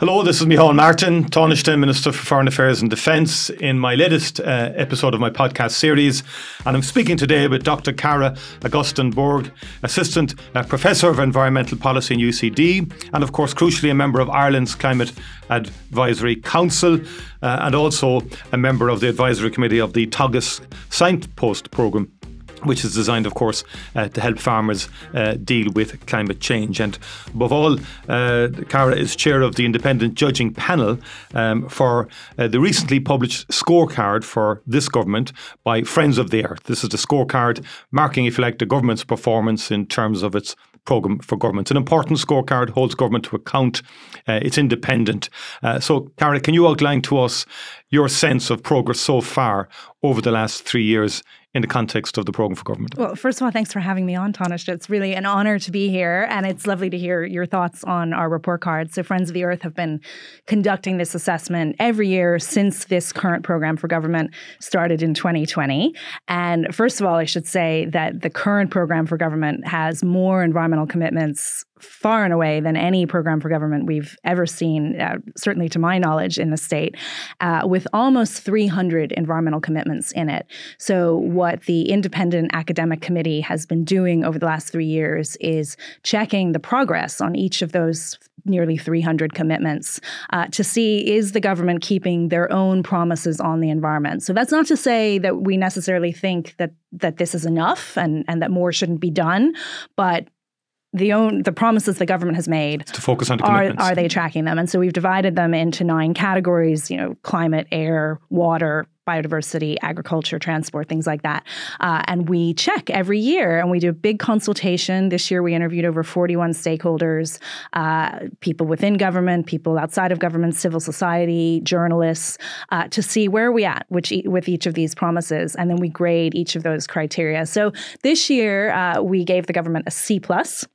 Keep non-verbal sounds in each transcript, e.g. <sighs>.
Hello, this is Micheál Martin, Taoiseach Minister for Foreign Affairs and Defence, in my latest uh, episode of my podcast series. And I'm speaking today with Dr. Cara Augustenborg, Assistant uh, Professor of Environmental Policy in UCD, and of course, crucially, a member of Ireland's Climate Advisory Council, uh, and also a member of the Advisory Committee of the Teagasc Signpost Programme which is designed, of course, uh, to help farmers uh, deal with climate change. And above all, uh, Cara is chair of the independent judging panel um, for uh, the recently published scorecard for this government by Friends of the Earth. This is the scorecard marking, if you like, the government's performance in terms of its programme for government. It's an important scorecard holds government to account. Uh, it's independent. Uh, so, Cara, can you outline to us your sense of progress so far over the last three years in the context of the programme for government? Well, first of all, thanks for having me on, Taoiseach. It's really an honour to be here, and it's lovely to hear your thoughts on our report card. So, Friends of the Earth have been conducting this assessment every year since this current programme for government started in 2020. And first of all, I should say that the current programme for government has more environmental commitments far and away than any program for government we've ever seen, uh, certainly to my knowledge, in the state, uh, with almost 300 environmental commitments in it. So, what the independent academic committee has been doing over the last three years is checking the progress on each of those nearly 300 commitments uh, to see is the government keeping their own promises on the environment. So that's not to say that we necessarily think that that this is enough and and that more shouldn't be done, but the own the promises the government has made to focus on are, are they tracking them? And so we've divided them into nine categories you know climate air water biodiversity agriculture transport things like that. Uh, and we check every year and we do a big consultation. This year we interviewed over 41 stakeholders uh, people within government people outside of government civil society journalists uh, to see where are we at which with each of these promises. And then we grade each of those criteria. So this year uh, we gave the government a c plus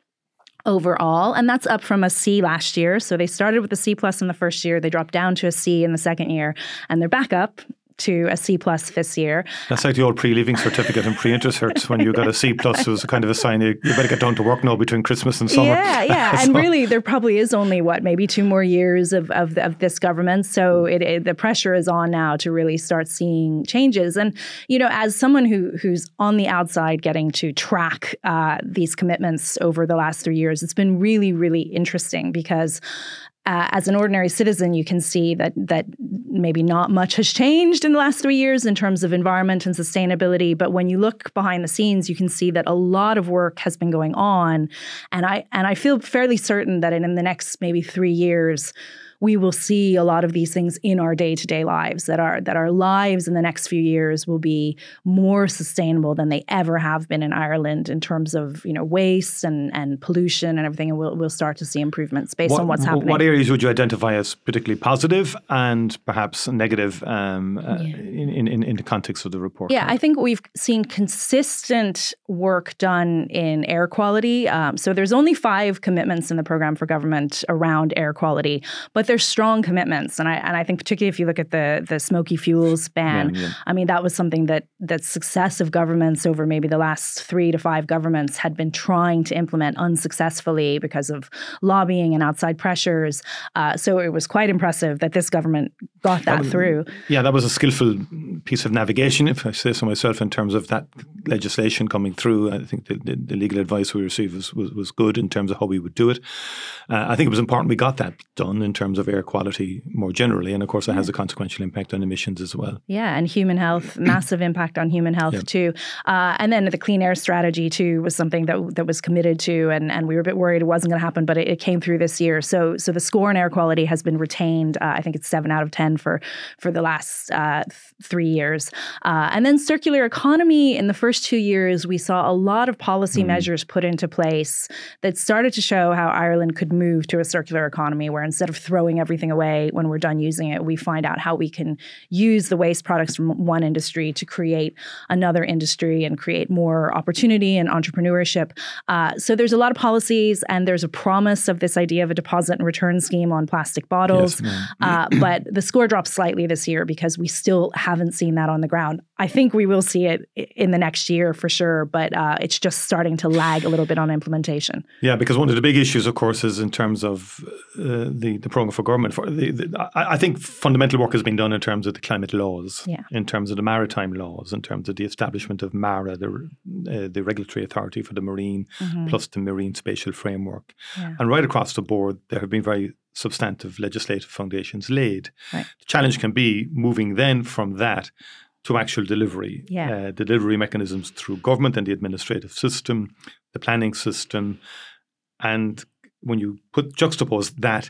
overall and that's up from a c last year. So they started with a c plus in the first year they dropped down to a c in the second year and they're back up to a C plus this year. That's like the old pre-leaving certificate and pre-inter certs when you got a C plus It was a kind of a sign you, you better get down to work now between Christmas and summer. Yeah, yeah, <laughs> so. and really there probably is only what maybe two more years of of, of this government, so it, it, the pressure is on now to really start seeing changes. And you know, as someone who who's on the outside getting to track uh, these commitments over the last three years, it's been really really interesting because uh, as an ordinary citizen, you can see that that maybe not much has changed in the last three years in terms of environment and sustainability. But when you look behind the scenes, you can see that a lot of work has been going on, and I and I feel fairly certain that in, in the next maybe three years, we will see a lot of these things in our day-to-day lives that our that our lives in the next few years will be more sustainable than they ever have been in Ireland in terms of you know waste and and pollution and everything and we'll, we'll start to see improvements based what, on what's happening. What areas would you identify as particularly positive and perhaps negative um, uh, yeah. in, in, in the context of the report? Yeah, I think we've seen consistent work done in air quality. Um, so there's only five commitments in the program for government around air quality, but there's strong commitments, and I and I think particularly if you look at the the smoky fuels ban, yeah, yeah. I mean that was something that that successive governments over maybe the last three to five governments had been trying to implement unsuccessfully because of lobbying and outside pressures. Uh, so it was quite impressive that this government got that, that was, through. Yeah, that was a skillful piece of navigation, if I say so myself, in terms of that legislation coming through. I think the, the, the legal advice we received was, was, was good in terms of how we would do it. Uh, I think it was important we got that done in terms of air quality more generally. And of course, that has a consequential impact on emissions as well. Yeah, and human health, <clears throat> massive impact on human health yep. too. Uh, and then the clean air strategy too was something that that was committed to, and, and we were a bit worried it wasn't going to happen, but it, it, came through this year. So so the score in air quality has been retained. Uh, I think it's seven out of ten for for the last uh, th- three years. Uh, and then circular economy in the first two years, we saw a lot of policy mm. measures put into place that started to show how Ireland could move to a circular economy, where instead of throwing throwing everything away when we're done using it. We find out how we can use the waste products from one industry to create another industry and create more opportunity and entrepreneurship. Uh, so there's a lot of policies, and there's a promise of this idea of a deposit and return scheme on plastic bottles. Yes, uh, but the score dropped slightly this year because we still haven't seen that on the ground. I think we will see it in the next year for sure, but uh, it's just starting to lag a little bit on implementation. Yeah, because one of the big issues, of course, is in terms of uh, the the program for government. For the, the, I, I, think fundamental work has been done in terms of the climate laws, yeah. in terms of the maritime laws, in terms of the establishment of MARA, the uh, the regulatory authority for the marine, mm-hmm. plus the marine spatial framework, yeah. and right across the board, there have been very substantive legislative foundations laid. Right. The challenge can be moving then from that to actual delivery. Yeah. Uh, delivery mechanisms through government and the administrative system, the planning system, and when you put juxtapose that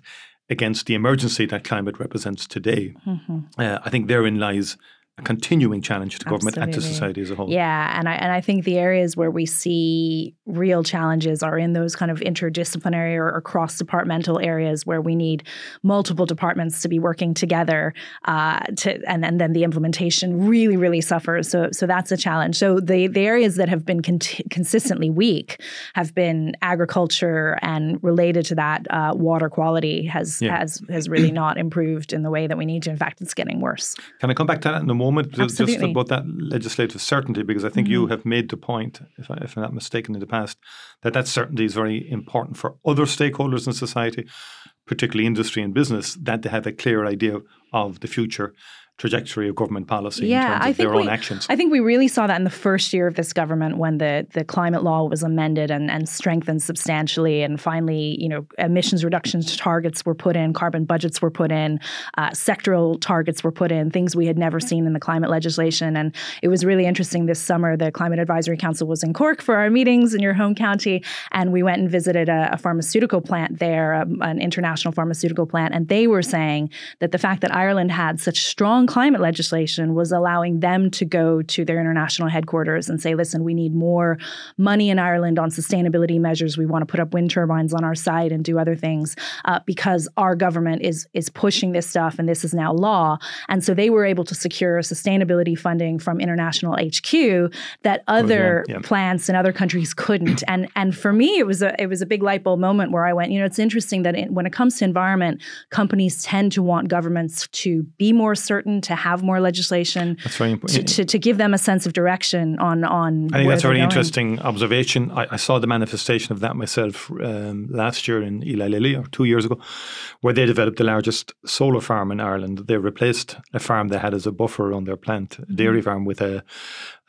against the emergency that climate represents today, mm-hmm. uh, I think therein lies a continuing challenge to government Absolutely. and to society as a whole. Yeah, and I and I think the areas where we see real challenges are in those kind of interdisciplinary or, or cross departmental areas where we need multiple departments to be working together. Uh, to and, and then the implementation really really suffers. So so that's a challenge. So the the areas that have been con- consistently weak have been agriculture and related to that uh, water quality has Yeah. has has really not improved in the way that we need to. In fact, it's getting worse. Can I come back to that in a moment? Just- Just about that legislative certainty, because I think you Mm-hmm. have made the point, if, I, if I'm not mistaken, in the past, that that certainty is very important for other stakeholders in society, particularly industry and business, that they have a clear idea of the future trajectory of government policy Yeah, in terms of I think their own we- actions. I think we really saw that in the first year of this government when the, the climate law was amended and, and strengthened substantially. And finally, you know, emissions reductions targets were put in, carbon budgets were put in, uh, sectoral targets were put in, things we had never seen in the climate legislation. And it was really interesting this summer. The Climate Advisory Council was in Cork for our meetings in your home county. And we went and visited a, a pharmaceutical plant there, um, an international pharmaceutical plant. And they were saying that the fact that Ireland had such strong climate legislation was allowing them to go to their international headquarters and say, listen, we need more money in Ireland on sustainability measures. We want to put up wind turbines on our site and do other things uh, because our government is is pushing this stuff and this is now law. And so they were able to secure sustainability funding from international HQ that other yeah. plants in other countries <laughs> couldn't. and and for me, it was a it was a big light bulb moment where I went, you know, it's interesting that it, when it comes to environment, companies tend to want governments to be more certain, to have more legislation, That's very important. to, to give them a sense of direction on on. I think where that's a they're very going. interesting observation. I, I saw the manifestation of that myself um, last year in Eli Lilly, or two years ago, where they developed the largest solar farm in Ireland. They replaced a farm they had as a buffer on their plant, a dairy Mm-hmm. farm, with a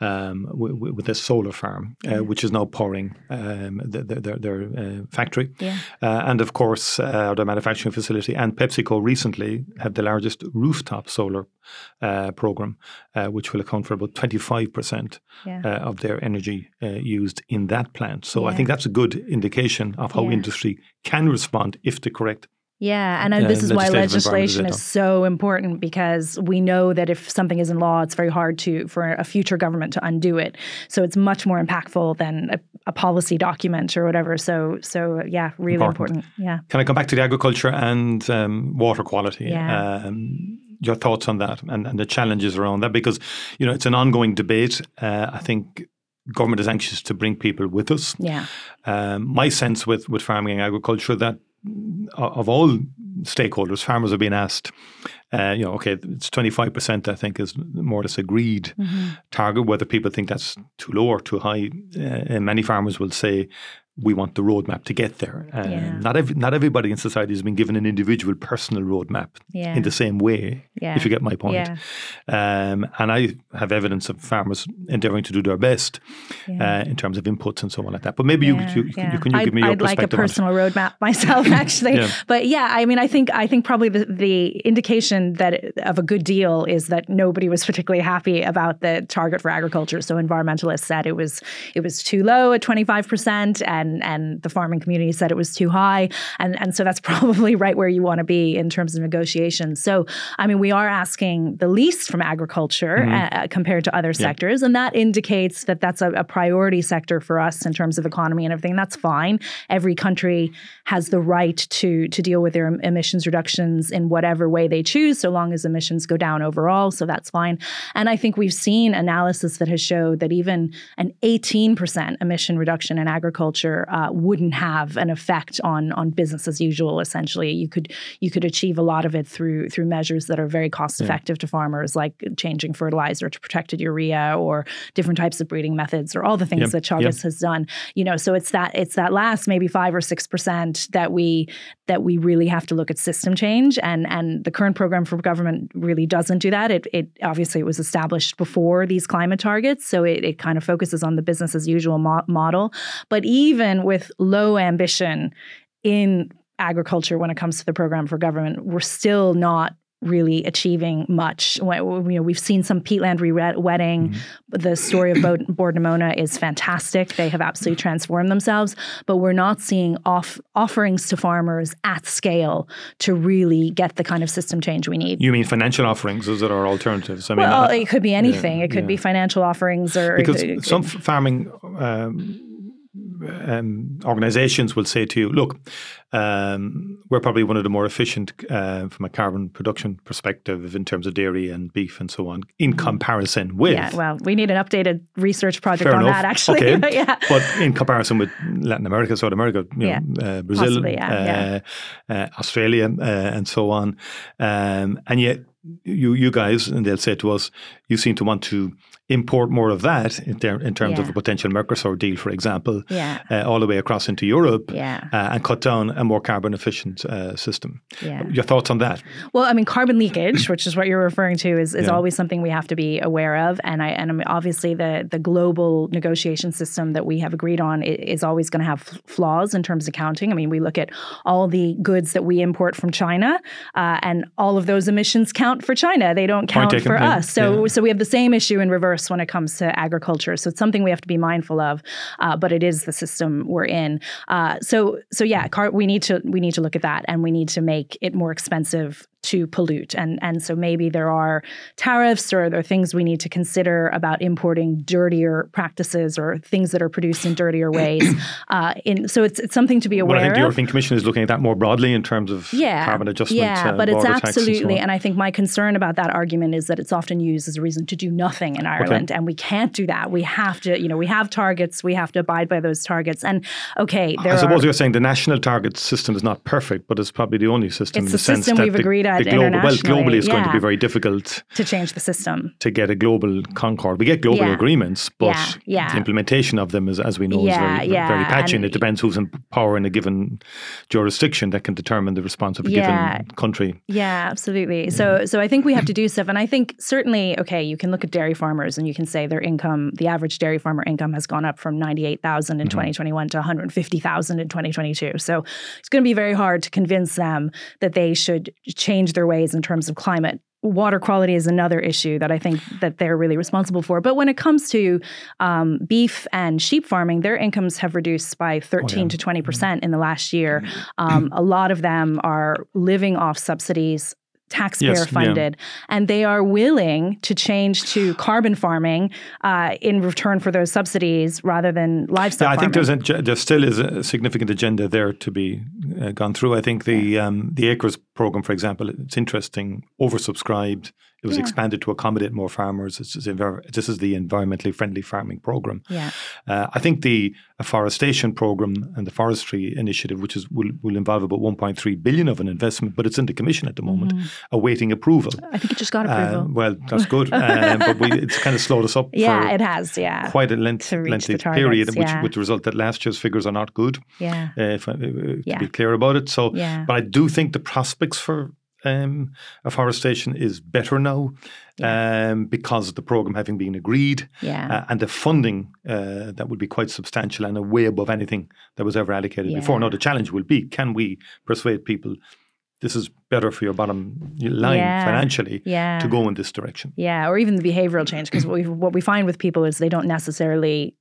um, w- w- with a solar farm, uh, which is now powering um, the, the, their, their uh, factory. Yeah. Uh, and of course, uh, their manufacturing facility and PepsiCo recently have the largest rooftop solar uh, program, uh, which will account for about 25% Yeah. uh, of their energy uh, used in that plant. So I think that's a good indication of how Yeah. industry can respond if the correct. Yeah, and this is why legislation is is so important because we know that if something is in law, it's very hard to for a future government to undo it. So it's much more impactful than a, a policy document or whatever. So so yeah, really Important. important. Yeah. Can I come back to the agriculture and um, water quality? Yeah. Um, your thoughts on that and, and the challenges around that because you know it's an ongoing debate. Uh, I think government is anxious to bring people with us. Yeah. Um, my sense with, with farming and agriculture that of all stakeholders, farmers are being asked, uh, you know, okay, it's 25%, I think, is more or less agreed Mm-hmm. target. Whether people think that's too low or too high, uh, and many farmers will say, we want the roadmap to get there. Yeah. Not every, not everybody in society has been given an individual personal roadmap Yeah. in the same way, Yeah. if you get my point. Um, and I have evidence of farmers endeavouring to do their best uh, in terms of inputs and so on like that. But maybe you, you, you can you I'd, give me your I'd like a perspective on it? personal roadmap <laughs> myself, actually. But yeah, I mean, I think I think probably the, the indication that of a good deal is that nobody was particularly happy about the target for agriculture. So environmentalists said it was it was too low at twenty five percent, and and the farming community said it was too high, and and so that's <laughs> probably right where you want to be in terms of negotiations. So I mean, we are asking the least from agriculture uh, compared to other sectors, and that indicates that that's a, a priority sector for us in terms of economy and everything. That's fine. Every country has the right to to deal with their em- emissions reductions in whatever way they choose, so long as emissions go down overall. So that's fine. And I think we've seen analysis that has showed that even an 18% emission reduction in agriculture uh, wouldn't have an effect on on business as usual. Essentially, you could you could achieve a lot of it through through measures that are very cost effective yeah. to farmers, like changing fertilizer to protected urea or different types of breeding methods, or all the things yep. that Teagasc yep. has done. You know, so it's that it's that last maybe five or six percent that we that we really have to look at system change, and and the current program for government really doesn't do that. It it obviously it was established before these climate targets, so it, it kind of focuses on the business as usual mo- model. But even with low ambition in agriculture when it comes to the program for government, we're still not really achieving much. You know, we've seen some peatland re-wetting. Mm-hmm. The story of Bord <clears throat> na is fantastic. They have absolutely transformed themselves, but we're not seeing off offerings to farmers at scale to really get the kind of system change we need. You mean financial offerings? Is it our alternatives? I mean, well, it could be anything. Yeah, it could yeah. be financial offerings or because it, some it, farming. Um, um, organizations will say to you, look, um, we're probably one of the more efficient uh, from a carbon production perspective in terms of dairy and beef and so on, in mm-hmm. comparison with. Yeah, well, we need an updated research project on enough. that, actually. Okay. <laughs> yeah. But in comparison with Latin America, South America, yeah. Know, uh, Brazil, Possibly, yeah, uh, uh Australia, uh, and so on. Um, and yet, you you guys, and they'll say to us, you seem to want to import more of that in, ter- in terms yeah. of a potential Mercosur deal, for example, yeah. uh, all the way across into Europe, yeah. uh, and cut down a more carbon efficient uh, system. Your thoughts on that? Well, I mean, carbon leakage, <coughs> which is what you're referring to, is, is always something we have to be aware of, and I and obviously the the global negotiation system that we have agreed on is always going to have flaws in terms of counting. I mean, we look at all the goods that we import from China, uh, and all of those emissions count for China. They don't count for us. So so we have the same issue in reverse when it comes to agriculture. So it's something we have to be mindful of, uh, but it is the system we're in. Uh, so so yeah, car- we need to we need to look at that, and we need to make it more expensive to pollute. And, and so maybe there are tariffs or there are things we need to consider about importing dirtier practices or things that are produced in dirtier <clears throat> ways. Uh, in, so it's, it's something to be aware well, I think the European Commission is looking at that more broadly in terms of yeah, carbon adjustment. Yeah, uh, but it's absolutely, and, so and, I think my concern about that argument is that it's often used as a reason to do nothing in Ireland. Okay. And we can't do that. We have to, you know, we have targets, we have to abide by those targets. And okay, I suppose are, you're saying the national target system is not perfect, but it's probably the only system it's in the, the sense that we've agreed at the global, well, globally it's yeah. going to be very difficult to change the system to get a global concord. We get global yeah. agreements, but yeah. Yeah. the implementation of them is, as we know, is very, very patchy, and, and, it depends who's in power in a given jurisdiction that can determine the response of a given country. Yeah, absolutely. So, so I think we have to do stuff, and I think certainly, okay, you can look at dairy farmers and you can say their income, the average dairy farmer income, has gone up from ninety eight thousand in mm-hmm. twenty twenty one to one hundred fifty thousand in twenty twenty two. So it's going to be very hard to convince them that they should change their ways in terms of climate water quality is another issue that I think that they're really responsible for. But when it comes to um, beef and sheep farming, their incomes have reduced by 13 oh, yeah. to 20 percent in the last year. Mm-hmm. Um, a lot of them are living off subsidies taxpayer yes, funded, yeah. and they are willing to change to <sighs> carbon farming uh, in return for those subsidies rather than livestock. Yeah, I think there's a, there still is a significant agenda there to be uh, gone through. I think the um, the acres program, for example, it's interesting, oversubscribed. It was yeah. expanded to accommodate more farmers. This is, this is the environmentally friendly farming program. Yeah. Uh, I think the afforestation program and the forestry initiative, which is will, will involve about 1.3 billion of an investment, but it's in the commission at the moment, mm-hmm. awaiting approval. I think it just got approval. Uh, well, that's good, <laughs> uh, but we, it's kind of slowed us up. Yeah, it has. Yeah, quite a length, lengthy targets, period, which yeah. with the result that last year's figures are not good. Yeah, uh, if I, uh, to yeah. be clear about it. So, yeah. but I do think the prospects for um, afforestation is better now yeah. um, because of the program having been agreed yeah. uh, and the funding uh, that would be quite substantial and way above anything that was ever allocated yeah. before. Now, the challenge will be can we persuade people this is better for your bottom line yeah, financially yeah. to go in this direction. Yeah, or even the behavioral change because what, what we find with people is they don't necessarily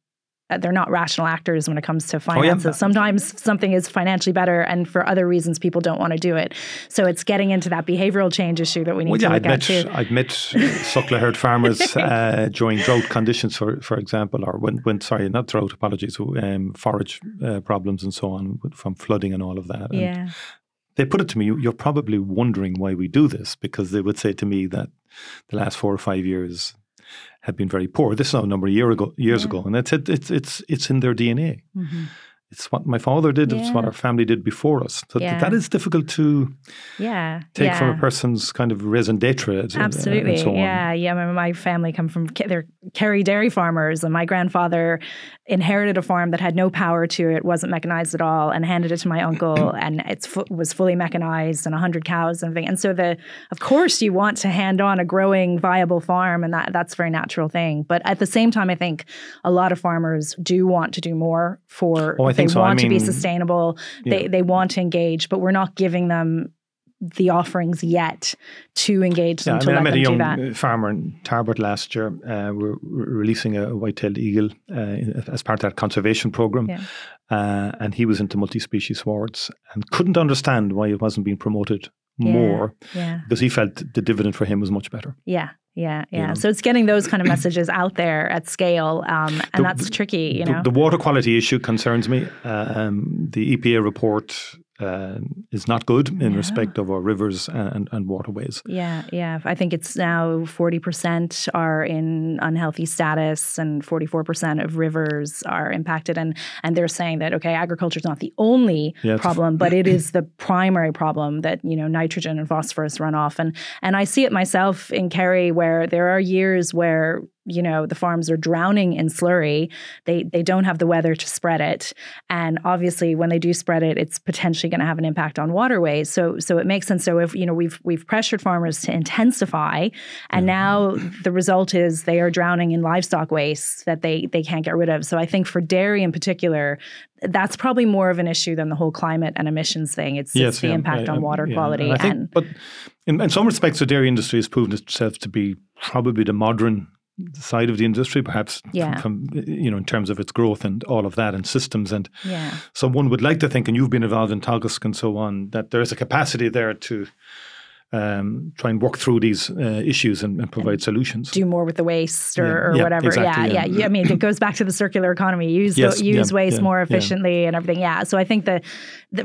they're not rational actors when it comes to finances. Oh, yeah. Sometimes something is financially better, and for other reasons, people don't want to do it. So it's getting into that behavioral change issue that we need well, to yeah, look I'd at met, too. I'd met suckler herd farmers <laughs> uh, during drought conditions, for for example, or when, when sorry, not drought, apologies, um, forage uh, problems and so on from flooding and all of that. And yeah. They put it to me, you're probably wondering why we do this because they would say to me that the last four or five years have been very poor. This is now a number of year ago, years yeah. ago, and it's it's it's it's in their DNA. Mm-hmm. It's what my father did, it's what our family did before us. So Yeah. that is difficult to Yeah. take yeah. from a person's kind of raison d'etre. uh, and- Absolutely. And so on. yeah. Yeah. My, my family come from, they're Kerry dairy farmers, and my grandfather inherited a farm that had no power to it, wasn't mechanized at all, and handed it to my uncle, <clears throat> and it fu- was fully mechanized and 100 cows and everything. And so, the of course, you want to hand on a growing, viable farm, and that that's a very natural thing. But at the same time, I think a lot of farmers do want to do more for, Oh, I they so. I want to be sustainable, they, yeah. they want to engage, but we're not giving them the offerings yet to engage them Yeah, I to mean, I met a young that. uh, farmer in Tarbert last year. Uh, we're we're releasing a white-tailed eagle uh, in- as part of that conservation program, Yeah. uh, and he was into multi-species swords and couldn't understand why it wasn't being promoted Yeah. more Yeah, because he felt the dividend for him was much better. yeah, yeah, You yeah. know. So it's getting those kind of messages out there at scale, um, and The- that's tricky, you The- know. The, water quality issue concerns me. Uh, um, the EPA report uh, is not good in Yeah. respect of our rivers and, and waterways. yeah, yeah. I think it's now forty percent are in unhealthy status, and forty-four percent of rivers are impacted. And and they're saying that okay, agriculture is not the only Yes. problem, <laughs> but it is the primary problem that you know nitrogen and phosphorus run off. And and I see it myself in Kerry, where there are years where you know the farms are drowning in slurry. They they don't have the weather to spread it, and obviously when they do spread it, it's potentially going to have an impact on waterways. So so it makes sense. So if you know we've we've pressured farmers to intensify, and now the result is they are drowning in livestock waste that they they can't get rid of. So I think for dairy in particular, that's probably more of an issue than the whole climate and emissions thing. It's, it's the yeah, impact I- on water yeah, quality. And I think, and but in, in some respects, the dairy industry has proven itself to be probably the modern side of the industry, perhaps Yeah. from, from you know in terms of its growth and all of that and systems and yeah. so one would like to think, and you've been involved in Teagasc and so on, that there is a capacity there to um, try and work through these uh, issues and, and provide solutions. do more with the waste or, Yeah, or yeah, whatever. exactly, yeah, yeah. yeah. I mean, it goes back to the circular economy. Use Yes, the, use waste more efficiently and everything. Yeah. So I think that,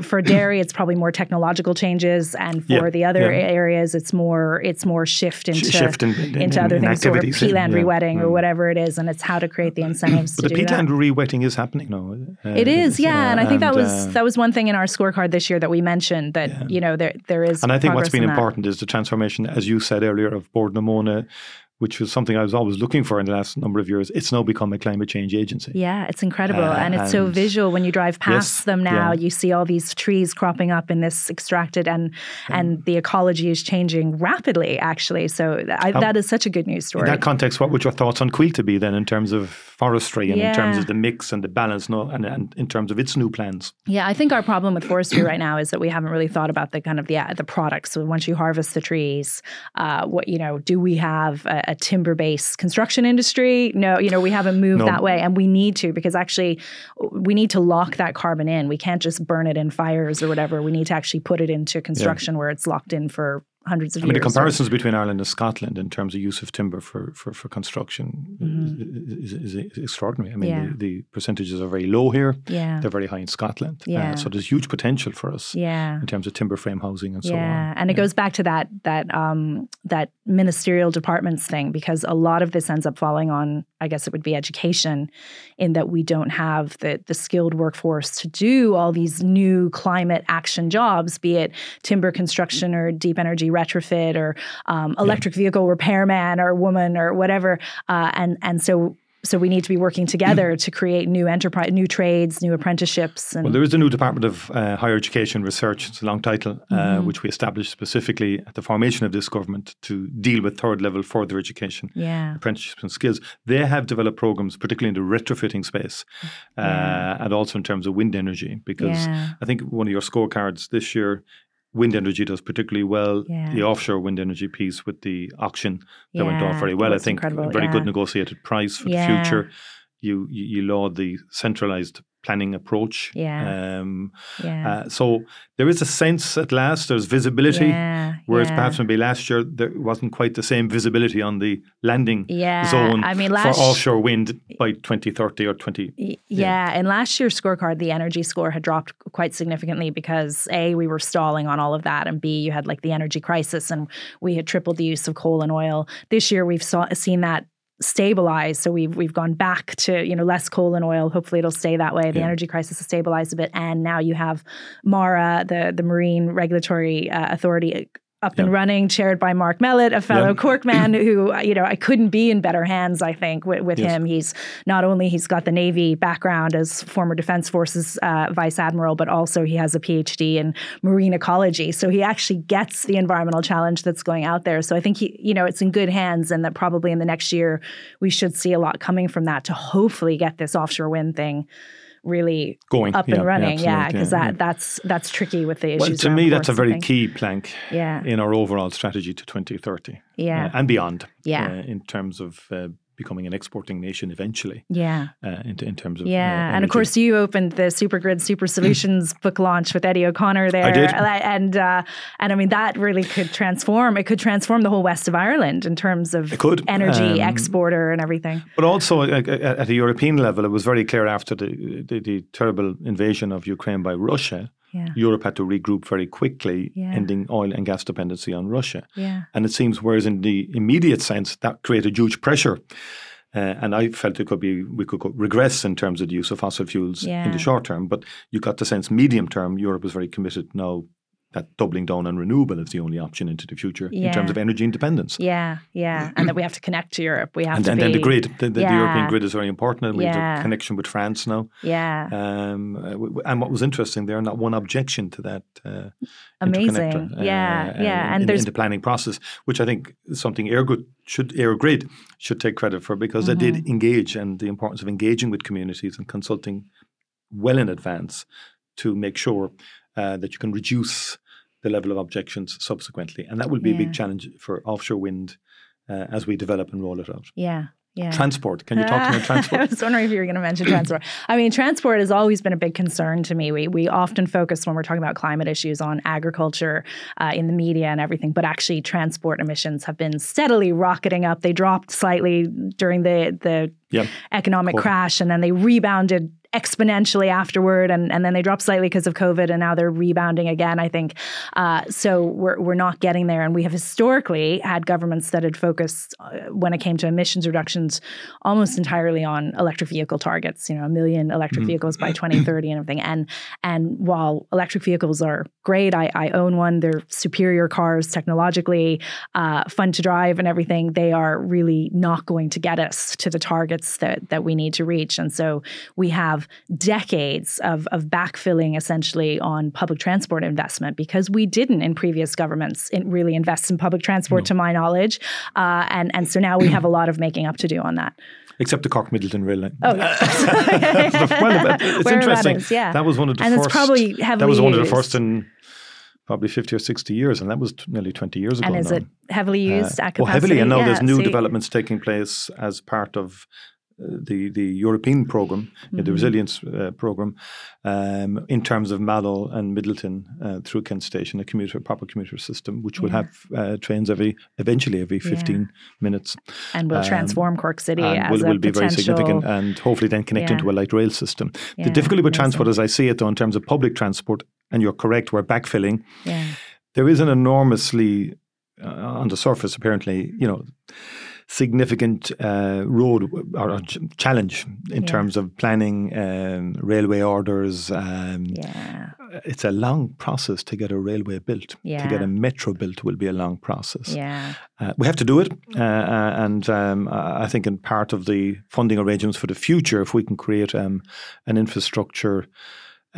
for dairy, it's probably more technological changes, and for the other areas, it's more it's more shift into shift in- in- into in- other in things, sort of activities, yeah, peatland rewetting or Mm. whatever it is, and it's how to create the <clears throat> incentives but to the do that. peatland rewetting is happening now. Uh, It is, yeah, and I think that was uh, that was one thing in our scorecard this year that we mentioned that you know there there is. And I think what's been that. Is the transformation, as you said earlier, of Bord na Móna, which was something I was always looking for in the last number of years. It's now become a climate change agency. Yeah, it's incredible. Uh, and it's so visual when you drive past Yes, them now. yeah. You see all these trees cropping up in this extracted and and the ecology is changing rapidly actually. So I, that is such a good news story. In that context, what would your thoughts on Coillte be then in terms of forestry and in terms of the mix and the balance no, and, and in terms of its new plans? Yeah, I think our problem with forestry right now is that we haven't really thought about the kind of the uh, the products. So once you harvest the trees, uh, what you know, do we have a, a timber based construction industry? No, you know, we haven't moved No. that way, and we need to because actually we need to lock that carbon in. We can't just burn it in fires or whatever. We need to actually put it into construction where it's locked in for hundreds of I mean, the years. comparisons between Ireland and Scotland in terms of use of timber for, for, for construction is, is, is extraordinary. I mean, Mm-hmm. Yeah. the, the percentages are very low here. yeah, They're very high in Scotland. Uh, so there's huge potential for us yeah. in terms of timber frame housing and so yeah, on. and it goes back to that that um, that ministerial departments thing because a lot of this ends up falling on, I guess it would be education, in that we don't have the the skilled workforce to do all these new climate action jobs, be it timber construction or deep energy retrofit or um, electric vehicle repairman or woman or whatever, uh, and and so. So we need to be working together to create new enterprise, new trades, new apprenticeships, and Well, there is a new Department of uh, Higher Education Research, it's a long title, uh, Mm-hmm. which we established specifically at the formation of this government to deal with third level further education. yeah, apprenticeships and skills. They have developed programs, particularly in the retrofitting space, uh, Yeah. and also in terms of wind energy. Because Yeah. I think one of your scorecards this year, wind energy does particularly well. Yeah. The offshore wind energy piece with the auction that went off Yeah, very well. I think incredible, a very yeah. good negotiated price for Yeah. the future. You you, you laud the centralized planning approach. Yeah. Um, yeah. uh, so there is a sense at last. There's visibility. Yeah, Whereas yeah. perhaps maybe last year there wasn't quite the same visibility on the landing Yeah, zone I mean, for offshore wind by 2030 or 20. Y- Yeah, and last year's scorecard, the energy score had dropped quite significantly because A, we were stalling on all of that, and B, you had like the energy crisis and we had tripled the use of coal and oil. This year, we've saw, seen that stabilized. So we've we've gone back to you know less coal and oil. Hopefully, it'll stay that way. The Yeah. energy crisis has stabilized a bit, and now you have MARA, the the Marine Regulatory uh, Authority. Up and running, chaired by Mark Mellett, a fellow Yeah. Cork man who, you know, I couldn't be in better hands, I think, with, with Yes. him. He's not only he's got the Navy background as former Defense Forces uh, Vice Admiral, but also he has a PhD in marine ecology. So he actually gets the environmental challenge that's going out there. So I think he, you know, it's in good hands, and that probably in the next year we should see a lot coming from that to hopefully get this offshore wind thing really Going up yeah, and running. Yeah, because yeah, that that's that's tricky with the yeah. issues. Well, to me, that's a very key plank Yeah, in our overall strategy to 2030 yeah, uh, and beyond. Yeah. uh, in terms of uh, becoming an exporting nation eventually. yeah. Uh, in, in terms of uh, Yeah, and of course you opened the Supergrid Super <clears throat> Solutions book launch with Eddie O'Connor there, I did. and uh, and I mean that really could transform. It could transform the whole west of Ireland in terms of energy um, exporter and everything. But also uh, uh, at a European level, it was very clear after the, the, the terrible invasion of Ukraine by Russia, Yeah, Europe had to regroup very quickly, Yeah. ending oil and gas dependency on Russia. yeah, And it seems, whereas in the immediate sense, that created huge pressure. Uh, and I felt it could be we could regress in terms of the use of fossil fuels in the short term. But you got the sense, medium term, Europe was very committed now that doubling down on renewable is the only option into the future in terms of energy independence. yeah, yeah, <clears throat> and that we have to connect to Europe. We have And, to and be, then the grid, the, the, the European grid is very important. and We have Yeah. the connection with France now. Yeah, Um, uh, and what was interesting there, not one objection to that uh, Amazing. interconnector, Yeah, uh, yeah, and in, there's- in the planning process, which I think is something EirGrid should EirGrid should take credit for because they Mm-hmm. did engage and the importance of engaging with communities and consulting well in advance to make sure uh, that you can reduce the level of objections subsequently, and that will be a big challenge for offshore wind uh, as we develop and roll it out. yeah, yeah. Transport. Can you talk to me about <laughs> transport? I was wondering if you were going to mention transport. I mean, transport has always been a big concern to me. We we often focus when we're talking about climate issues on agriculture uh, in the media and everything, but actually, transport emissions have been steadily rocketing up. They dropped slightly during the the Yeah. economic crash, and then they rebounded exponentially afterward, and, and then they dropped slightly because of COVID, and now they're rebounding again. I think uh, so. We're we're not getting there, and we have historically had governments that had focused uh, when it came to emissions reductions almost entirely on electric vehicle targets. You know, a million electric vehicles by 2030 and everything. And and while electric vehicles are great, I, I own one. They're superior cars technologically, uh, fun to drive and everything. They are really not going to get us to the targets that that we need to reach. And so we have decades of of backfilling essentially on public transport investment because we didn't in previous governments in really invest in public transport, to my knowledge. Uh, and and so now we have a lot of making up to do on that. Except the Cork Midleton rail line. Oh, yeah. <laughs> well, it's Where interesting. is, yeah. That was one of the And it's first. probably that was one of the first in probably fifty or sixty years, and that was t- nearly twenty years ago. and is now. it heavily used Oh, capacity? heavily, and now Yeah, there's new see- developments taking place as part of uh, the the European program, Mm-hmm. the resilience uh, program, um, in terms of Mallow and Midleton uh, through Kent Station, a commuter proper commuter system, which will have uh, trains every eventually every fifteen minutes, and will um, transform Cork City and as will, a will be very significant, and hopefully then connect Yeah. into a light rail system. Yeah, the difficulty with transport, as I see it, though, in terms of public transport, and you're correct, we're backfilling Yeah, there is an enormously uh, on the surface apparently you know significant uh, road or, challenge in Yeah. terms of planning um, railway orders um, yeah, it's a long process to get a railway built Yeah. to get a metro built will be a long process yeah, uh, we have to do it, uh, uh, and um, I I think in part of the funding arrangements for the future, if we can create um, an infrastructure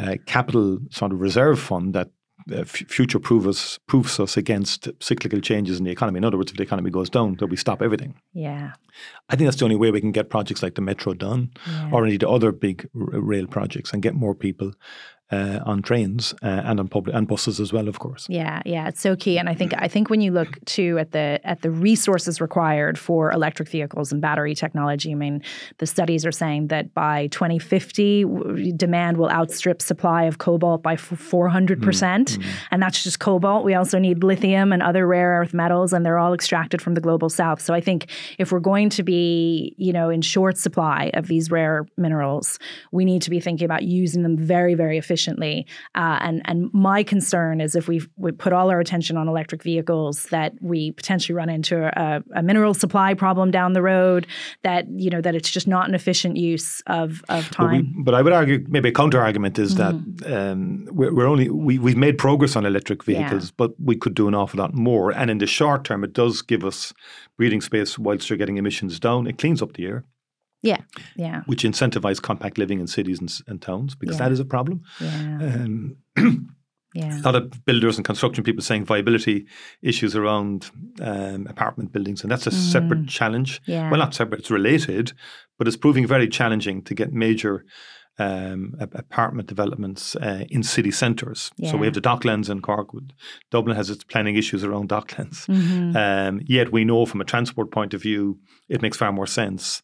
uh, capital sort of reserve fund that uh, f- future proof us, proofs us against cyclical changes in the economy. In other words, if the economy goes down, then we stop everything. yeah, I think that's the only way we can get projects like the metro done, yeah. or indeed other big r- rail projects, and get more people uh, on trains uh, and on public and buses as well, of course. Yeah, yeah, it's so key, and I think I think when you look too at the at the resources required for electric vehicles and battery technology, I mean, the studies are saying that by 2050, w- demand will outstrip supply of cobalt by 400 percent, and that's just cobalt. We also need lithium and other rare earth metals, and they're all extracted from the global south. So I think if we're going to be, you know, in short supply of these rare minerals, we need to be thinking about using them very, very efficiently efficiently. Uh, and and my concern is if we we put all our attention on electric vehicles, that we potentially run into a, a, mineral supply problem down the road. That you know that it's just not an efficient use of of time. But, we, but I would argue maybe a counter argument is mm-hmm. that um, we're, we're, only we we've made progress on electric vehicles, yeah. but we could do an awful lot more. And in the short term, it does give us breathing space whilst you're getting emissions down. It cleans up the air. Yeah, yeah. Which incentivize compact living in cities and, and towns because yeah. that is a problem. Yeah. Um, <clears throat> yeah. A lot of builders and construction people saying viability issues around um, apartment buildings, and that's a mm. separate challenge. Yeah. Well, not separate; it's related, but it's proving very challenging to get major um, apartment developments uh, in city centres. Yeah. So we have the Docklands in Cork. Dublin has its planning issues around Docklands. Mm-hmm. Um, yet we know from a transport point of view, it makes far more sense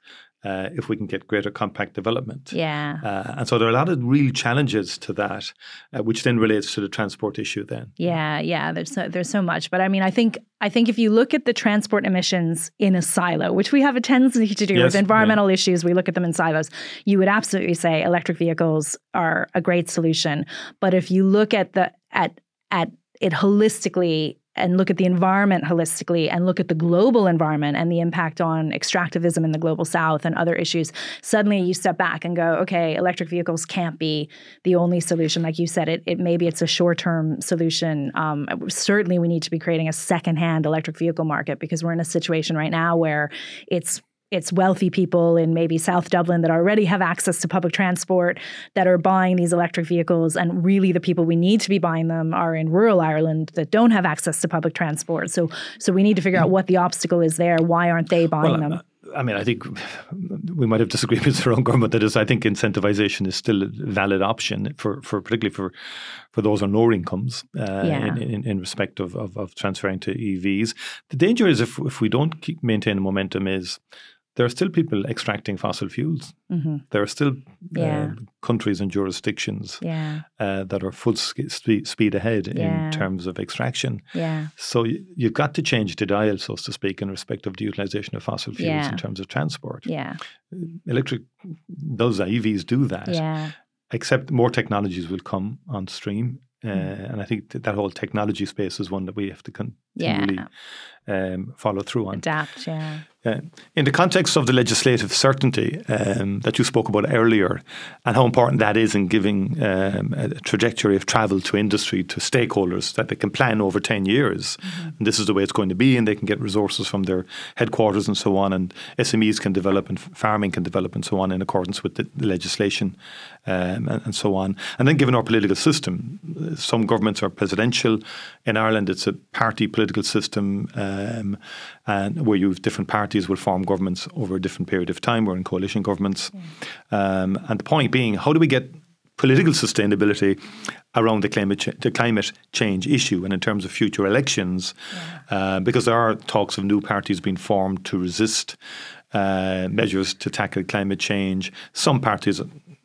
uh, if we can get greater compact development. Yeah. Uh, and so there are a lot of real challenges to that, uh, which then relates to the transport issue. Then. Yeah, yeah. There's so, there's so much, but I mean, I think I think if you look at the transport emissions in a silo, which we have a tendency to do yes, with environmental yeah. issues, we look at them in silos. You would absolutely say electric vehicles are a great solution, but if you look at the at at it holistically and look at the environment holistically and look at the global environment and the impact on extractivism in the global south and other issues, suddenly you step back and go, okay, electric vehicles can't be the only solution. Like you said, it, it maybe it's a short term solution. Um, certainly, we need to be creating a secondhand electric vehicle market because we're in a situation right now where it's it's wealthy people in maybe South Dublin that already have access to public transport that are buying these electric vehicles. And really, the people we need to be buying them are in rural Ireland that don't have access to public transport. So, so we need to figure out what the obstacle is there. Why aren't they buying well, them? I mean, I think we might have disagreements <laughs> around government. That is, I think incentivization is still a valid option for, for particularly for for those on lower incomes uh, yeah. in, in, in, respect of, of, of transferring to EVs. The danger is if if we don't keep maintain the momentum is there are still people extracting fossil fuels. Mm-hmm. There are still yeah. uh, countries and jurisdictions yeah. uh, that are full spe- speed ahead yeah. in terms of extraction. So y- you've got to change the dial, so to speak, in respect of the utilization of fossil fuels in terms of transport. Yeah. Electric, those EVs do that. Yeah. Except more technologies will come on stream uh, mm. and I think that, that whole technology space is one that we have to continually yeah. um, follow through on. Adapt, yeah. Uh, in the context of the legislative certainty um, that you spoke about earlier, and how important that is in giving um, a trajectory of travel to industry, to stakeholders, that they can plan over 10 years. Mm-hmm. And this is the way it's going to be, and they can get resources from their headquarters and so on, and SMEs can develop, and farming can develop, and so on, in accordance with the, legislation um, and, and, so on. And then, given our political system, some governments are presidential. In Ireland, it's a party political system, um, and where you have different parties parties will form governments over a different period of time. We're in coalition governments. Um, and the point being, how do we get political sustainability around the climate, ch- the climate change issue and in terms of future elections? Yeah. Uh, because there are talks of new parties being formed to resist uh, measures to tackle climate change. Some parties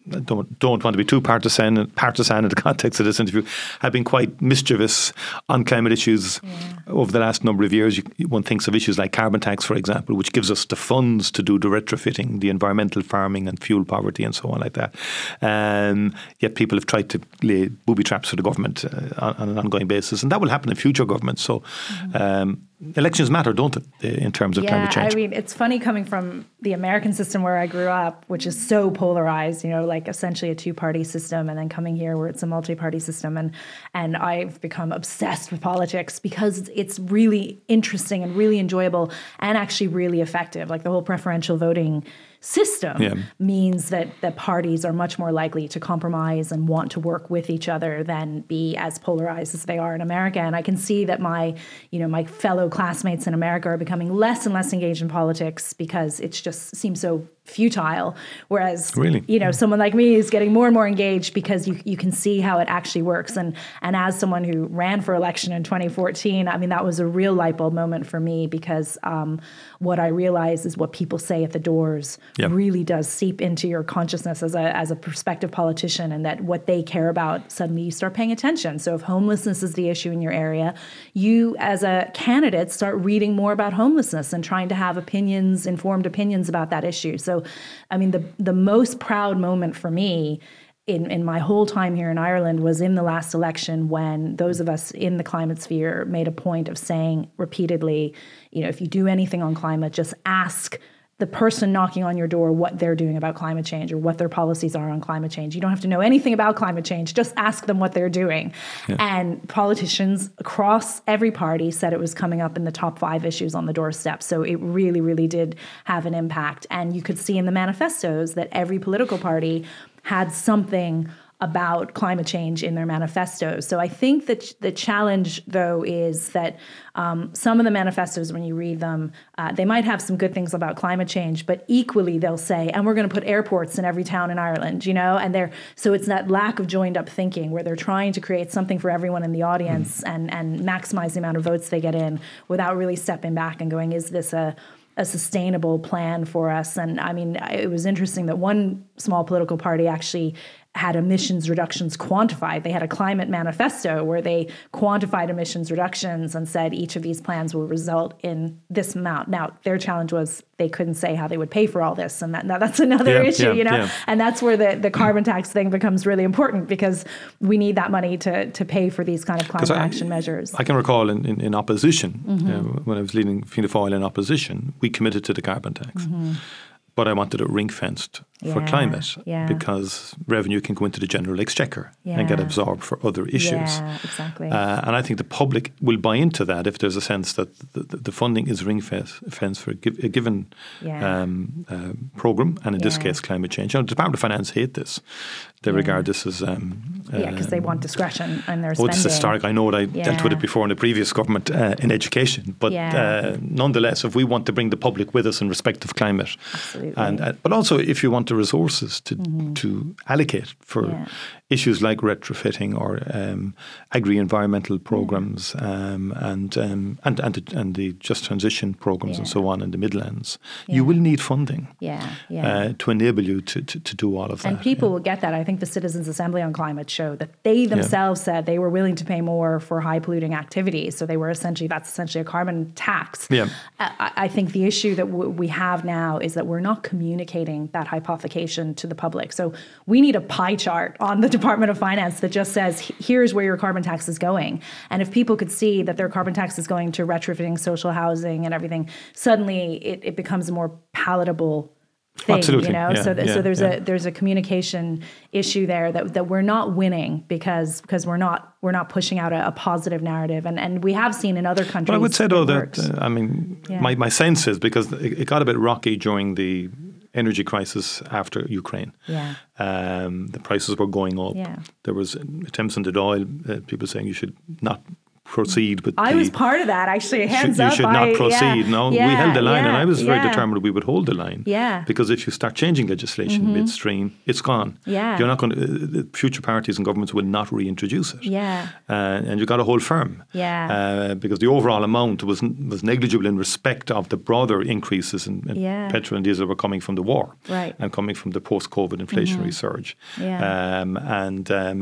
don't don't want to be too partisan partisan in the <laughs> context of this interview have been quite mischievous on climate issues yeah. over the last number of years. You, one thinks of issues like carbon tax, for example, which gives us the funds to do the retrofitting, the environmental farming and fuel poverty and so on like that. Um, yet people have tried to lay booby traps for the government uh, on, on, an ongoing basis, and that will happen in future governments. So. Mm-hmm. Um, elections matter, don't they, in terms of yeah, climate change? I mean, it's funny coming from the American system where I grew up, which is so polarized, you know, like essentially a two-party system, and then coming here where it's a multi-party system, and and I've become obsessed with politics because it's really interesting and really enjoyable and actually really effective. Like the whole preferential voting system yeah. means that that parties are much more likely to compromise and want to work with each other than be as polarized as they are in America. And I can see that my, you know, my fellow classmates in America are becoming less and less engaged in politics because it just seems so futile whereas really? you know someone like me is getting more and more engaged because you, you can see how it actually works and and as someone who ran for election in 2014 i mean that was a real light bulb moment for me because um, what i realize is what people say at the doors yep. really does seep into your consciousness as a as a prospective politician and that what they care about suddenly you start paying attention so if homelessness is the issue in your area you as a candidate start reading more about homelessness and trying to have opinions informed opinions about that issue so so, I mean, the the most proud moment for me in, in my whole time here in Ireland was in the last election when those of us in the climate sphere made a point of saying repeatedly, you know, if you do anything on climate, just ask the person knocking on your door what they're doing about climate change or what their policies are on climate change. You don't have to know anything about climate change, just ask them what they're doing. Yeah. And politicians across every party said it was coming up in the top five issues on the doorstep. So it really, really did have an impact. And you could see in the manifestos that every political party had something about climate change in their manifestos. So I think that the challenge, though, is that um, some of the manifestos, when you read them, uh, they might have some good things about climate change, but equally they'll say, "And we're going to put airports in every town in Ireland," you know. And they're so it's that lack of joined up thinking where they're trying to create something for everyone in the audience mm. and and maximize the amount of votes they get in without really stepping back and going, "Is this a a sustainable plan for us. And I mean, it was interesting that one small political party actually had emissions reductions quantified. They had a climate manifesto where they quantified emissions reductions and said each of these plans will result in this amount. Now, their challenge was they couldn't say how they would pay for all this, and that, that's <laughs> another yeah, issue, yeah, you know. Yeah. And that's where the, the carbon tax thing becomes really important because we need that money to to pay for these kind of climate I, action measures. I can recall in, in, in opposition mm-hmm. uh, when I was leading Fianna Fáil in opposition, we committed to the carbon tax. Mm-hmm but I wanted it ring fenced yeah, for climate yeah. because revenue can go into the general exchequer yeah. and get absorbed for other issues. Yeah, exactly. Uh, and I think the public will buy into that if there's a sense that the, the funding is ring fenced for a, given um, uh, program, and in this case, climate change. You know, the Department of Finance hate this. They regard this as um, yeah, because they want discretion and their oh, spending. it's historic. I know that I dealt with it before in the previous government uh, in education, but uh, nonetheless, if we want to bring the public with us in respect of climate, Absolutely. and uh, but also if you want the resources to mm-hmm. to allocate for yeah. Issues like retrofitting or um, agri-environmental programs um, and, um, and and the, and the just transition programs and so on in the Midlands, you will need funding. Yeah, yeah. Uh, to enable you to, to, to do all of that. And people will get that. I think the Citizens Assembly on Climate showed that they themselves yeah. said they were willing to pay more for high polluting activities. So they were essentially, that's essentially a carbon tax. Yeah. I, I think the issue that w- we have now is that we're not communicating that hypothecation to the public. So we need a pie chart on the Department of Finance that just says, here's where your carbon tax is going. And if people could see that their carbon tax is going to retrofitting social housing and everything, suddenly it, it becomes a more palatable thing, Absolutely. you know. Yeah, so, yeah, so there's yeah. a there's a communication issue there that, that we're not winning because because we're not we're not pushing out a, a positive narrative, and and we have seen in other countries. I would say though that uh, I mean my my sense is because it, it, got a bit rocky during the energy crisis after Ukraine. Yeah. Um, the prices were going up. Yeah. There was attempts on the oil, uh, people saying you should not proceed with. I the, was part of that actually. Hands up. You should not I, proceed. Yeah, no, yeah, we held the line, yeah, and I was very determined we would hold the line. Yeah. Because if you start changing legislation mm-hmm. midstream, it's gone. Yeah. You're not going to. Uh, future parties and governments will not reintroduce it. Yeah. Uh, and you got to hold firm. Yeah. Uh, because the overall amount was was negligible in respect of the broader increases in, in petrol and diesel were coming from the war. Right. And coming from the post-COVID inflationary mm-hmm. surge. Yeah. Um, and um,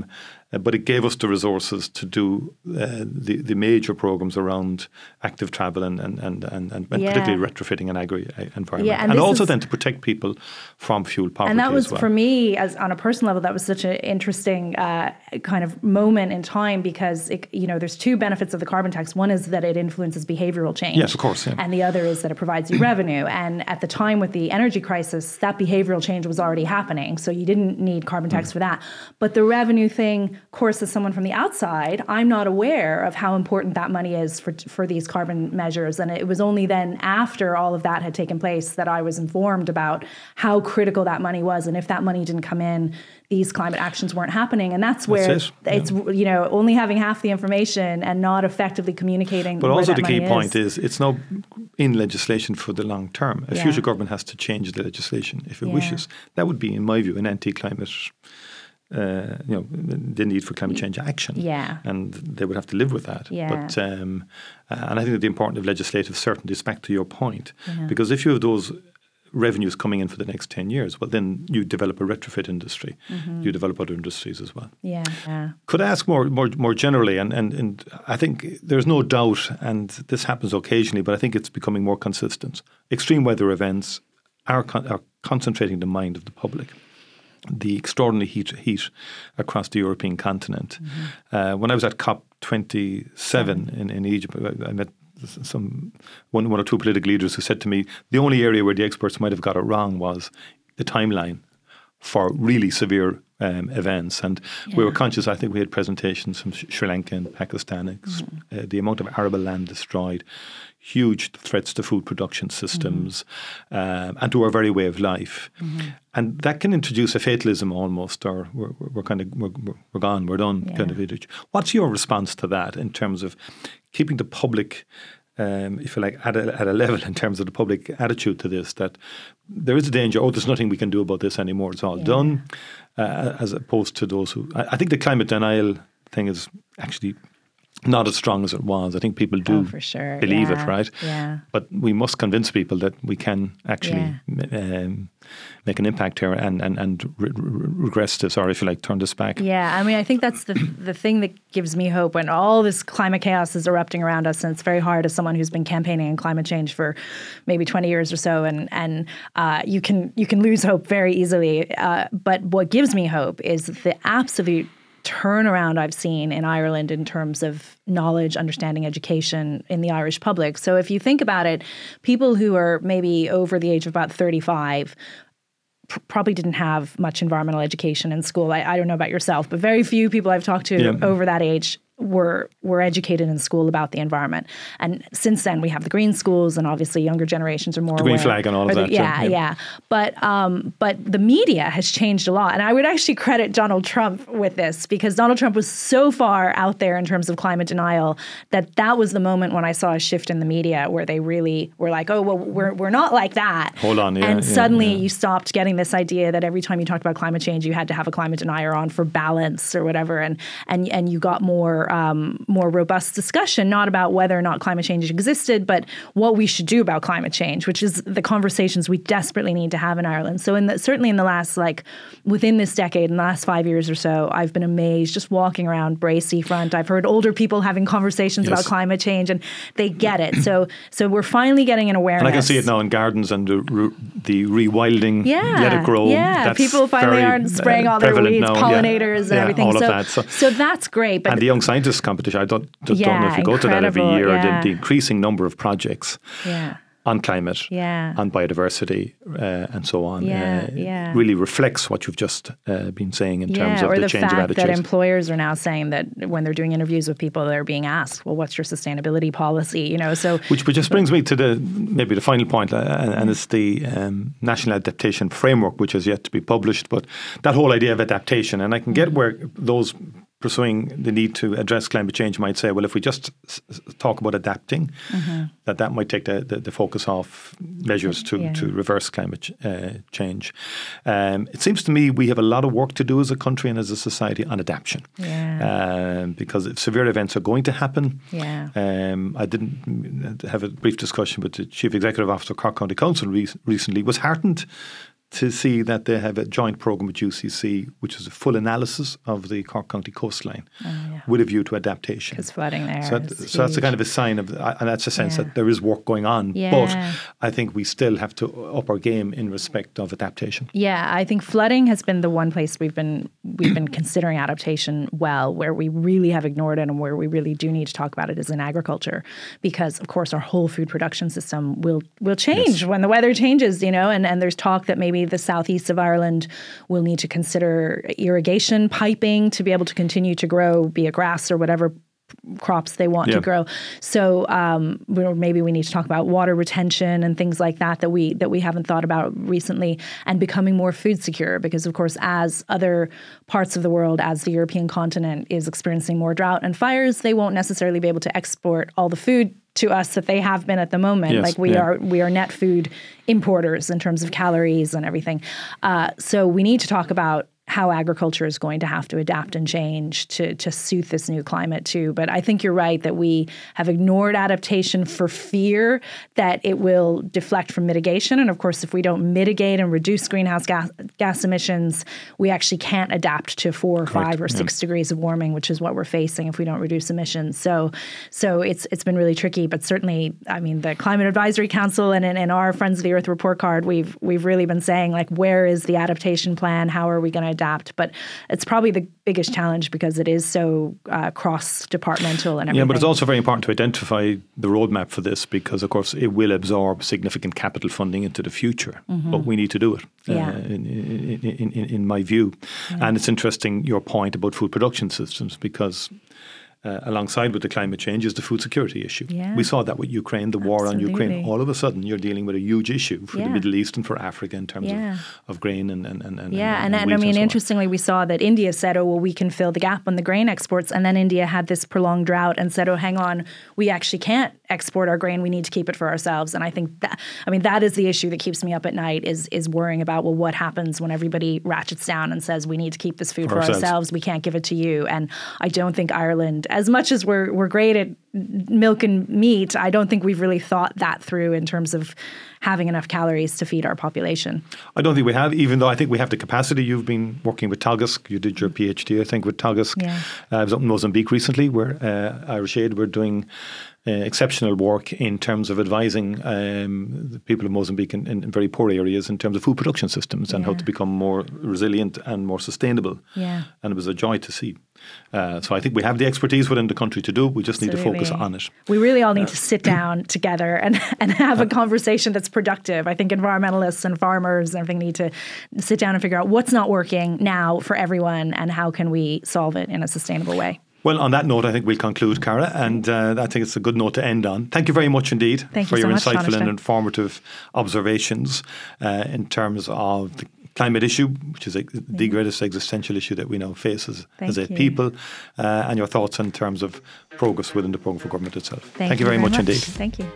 uh, but it gave us the resources to do uh, the, the major programs around active travel and, and, and, and, and yeah. particularly retrofitting an agri environment. Yeah, and, and also is, then to protect people from fuel poverty. And that was well. for me, as on a personal level, that was such an interesting uh, kind of moment in time because it, you know there's two benefits of the carbon tax. One is that it influences behavioral change. Yes, of course. Yeah. And the other is that it provides you <clears throat> revenue. And at the time with the energy crisis, that behavioral change was already happening. So you didn't need carbon tax mm. for that. But the revenue thing course, as someone from the outside, I'm not aware of how important that money is for for these carbon measures. And it was only then after all of that had taken place that I was informed about how critical that money was, and if that money didn't come in, these climate actions weren't happening. And that's where that's it. it's you know only having half the information and not effectively communicating. But also the key point is it's not in legislation for the long term. A yeah. future government has to change the legislation if it yeah. wishes. That would be, in my view, an anti-climate uh, you know, the need for climate change action. Yeah. And they would have to live with that. Yeah. But, um, uh, and I think that the importance of legislative certainty is back to your point. Yeah. Because if you have those revenues coming in for the next 10 years, well, then you develop a retrofit industry. Mm-hmm. You develop other industries as well. Yeah. yeah. Could I ask more, more, more generally? And, and, and I think there's no doubt, and this happens occasionally, but I think it's becoming more consistent. Extreme weather events are, con- are concentrating the mind of the public the extraordinary heat heat across the European continent. Uh, when I was at COP 27 in, in Egypt, I met some one, one or two political leaders who said to me the only area where the experts might have got it wrong was the timeline for really severe um, events. And we were conscious, I think we had presentations from Sri Lanka and Pakistan, ex- uh, the amount of arable land destroyed, huge threats to food production systems um, and to our very way of life. And that can introduce a fatalism almost, or we're, we're kind of, we're, we're- gone, we're done kind of attitude. What's your response to that in terms of keeping the public um, if you like, at a, at a level in terms of the public attitude to this, that there is a danger, oh, there's nothing we can do about this anymore, it's all done, uh, as opposed to those who. I, I think the climate denial thing is actually not as strong as it was. I think people do Oh, for sure. believe Yeah. it, right? Yeah. But we must convince people that we can actually um, make an impact here and, and, and re- re- regress this, or if you like, turn this back. Yeah, I mean, I think that's the the thing that gives me hope when all this climate chaos is erupting around us, and it's very hard as someone who's been campaigning on climate change for maybe twenty years or so, and and uh, you can you can lose hope very easily. Uh, but what gives me hope is the absolute turnaround I've seen in Ireland in terms of knowledge, understanding, education in the Irish public. So if you think about it, people who are maybe over the age of about 35 pr- probably didn't have much environmental education in school. I, I don't know about yourself, but very few people I've talked to Yeah. over that age were were educated in school about the environment. And since then, we have the green schools, and obviously younger generations are more green aware. flag and all of the- that, yeah, Yeah, yeah. But um, but the media has changed a lot, and I would actually credit Donald Trump with this because Donald Trump was so far out there in terms of climate denial that that was the moment when I saw a shift in the media where they really were like, oh well, we're we're not like that. Hold on, yeah, and yeah, suddenly you stopped getting this idea that every time you talked about climate change, you had to have a climate denier on for balance or whatever, and and and you got more um, more robust discussion, not about whether or not climate change existed, but what we should do about climate change, which is the conversations we desperately need to have in Ireland. So, in the, certainly in the last like within this decade, in the last five years or so, I've been amazed just walking around Bray Seafront. I've heard older people having conversations Yes. about climate change, and they get it. So, so we're finally getting an awareness. And I can see it now in gardens and the, re- the rewilding, Yeah, let it grow. Yeah, That's people finally aren't spraying uh, all their weeds, now, yeah. pollinators, and Yeah, everything. So, that. So, so that's great. But and the Young Scientist Competition, I don't, don't know if you go to that every year, yeah. the, the increasing number of projects yeah, on climate, Yeah. on biodiversity, uh, and so on, Yeah, uh, yeah. really reflects what you've just uh, been saying in terms of or the, the, change of fact attitudes. that employers are now saying that when they're doing interviews with people, they're being asked, "Well, what's your sustainability policy?" You know, so Which, which just brings me to the maybe the final uh, and, and it's the um, national adaptation framework, which has yet to be published. But that whole idea of adaptation, and I can get where those pursuing the need to address climate change might say, well, if we just s- talk about adapting, that that might take the, the, the focus off measures to, Yeah. to reverse climate ch- uh, change. Um, it seems to me we have a lot of work to do as a country and as a society on adaptation. Yeah. Um, because if severe events are going to happen, Yeah. um, I didn't have a brief discussion with the Chief Executive Officer of Cork County Council re- recently, was heartened to see that they have a joint programme with UCC, which is a full analysis of the Cork County coastline oh, with a view to adaptation. because flooding there. So, that- so that's a kind of a sign of, and that's a sense Yeah. that there is work going on. Yeah. But I think we still have to up our game in respect of adaptation. Yeah, I think flooding has been the one place we've been we've been considering adaptation well, where we really have ignored it and where we really do need to talk about it is in agriculture, because of course our whole food production system will will change when the weather changes, you know, and, and there's talk that maybe the southeast of Ireland will need to consider irrigation piping to be able to continue to grow, be it grass or whatever crops they want Yeah. to grow. So um, maybe we need to talk about water retention and things like that that we that we haven't thought about recently, and becoming more food secure. Because of course, as other parts of the world, as the European continent is experiencing more drought and fires, they won't necessarily be able to export all the food to us that they have been at the moment. Yes, like we yeah. are we are net food importers in terms of calories and everything. Uh, so we need to talk about how agriculture is going to have to adapt and change to, to suit this new climate too. But I think you're right that we have ignored adaptation for fear that it will deflect from mitigation. And of course, if we don't mitigate and reduce greenhouse gas, gas emissions, we actually can't adapt to four or five or six yeah. degrees of warming, which is what we're facing if we don't reduce emissions. So, so it's it's been really tricky. But certainly, I mean, the Climate Advisory Council and in our Friends of the Earth report card, we've we've really been saying like, where is the adaptation plan? How are we going to adapt. But it's probably the biggest challenge because it is so uh, cross departmental and everything. Yeah, but it's also very important to identify the roadmap for this because, of course, it will absorb significant capital funding into the future. Mm-hmm. But we need to do it, uh, yeah. uh, in, in, in, in, my view. Yeah. And it's interesting your point about food production systems because uh, alongside with the climate change is the food security issue. Yeah. We saw that with Ukraine, the war on Ukraine. All of a sudden, you're dealing with a huge issue for yeah. the Middle East and for Africa in terms yeah. of, of grain and, and, and yeah, and, and, and I mean, interestingly, we saw that India said, "Oh, well, we can fill the gap on the grain exports," and then India had this prolonged drought and said, "Oh, hang on, we actually can't export our grain. We need to keep it for ourselves." And I think that, I mean, that is the issue that keeps me up at night is is worrying about well, what happens when everybody ratchets down and says we need to keep this food for, for ourselves. ourselves. We can't give it to you. And I don't think Ireland, as much as we're we're great at milk and meat, I don't think we've really thought that through in terms of having enough calories to feed our population. I don't think we have, even though I think we have the capacity. You've been working with Teagasc. You did your PhD, I think, with Teagasc. Yeah. Uh, I was up in Mozambique recently where uh, Irish Aid were doing uh, exceptional work in terms of advising um, the people of Mozambique in, in, very poor areas in terms of food production systems and how to become more resilient and more sustainable. Yeah. And it was a joy to see. Uh, so I think we have the expertise within the country to do. We just Absolutely. need to focus on it. We really all need uh, to sit down <clears throat> together and, and have a conversation that's productive. I think environmentalists and farmers and everything need to sit down and figure out what's not working now for everyone and how can we solve it in a sustainable way. Well, on that note, I think we'll conclude, Cara, and uh, I think it's a good note to end on. Thank you very much indeed Thank for you your so insightful and informative observations uh, in terms of the climate issue, which is a, the greatest existential issue that we now face as, as a people, uh, and your thoughts in terms of progress within the programme for government itself. Thank, Thank you very, very much, much indeed. Thank you.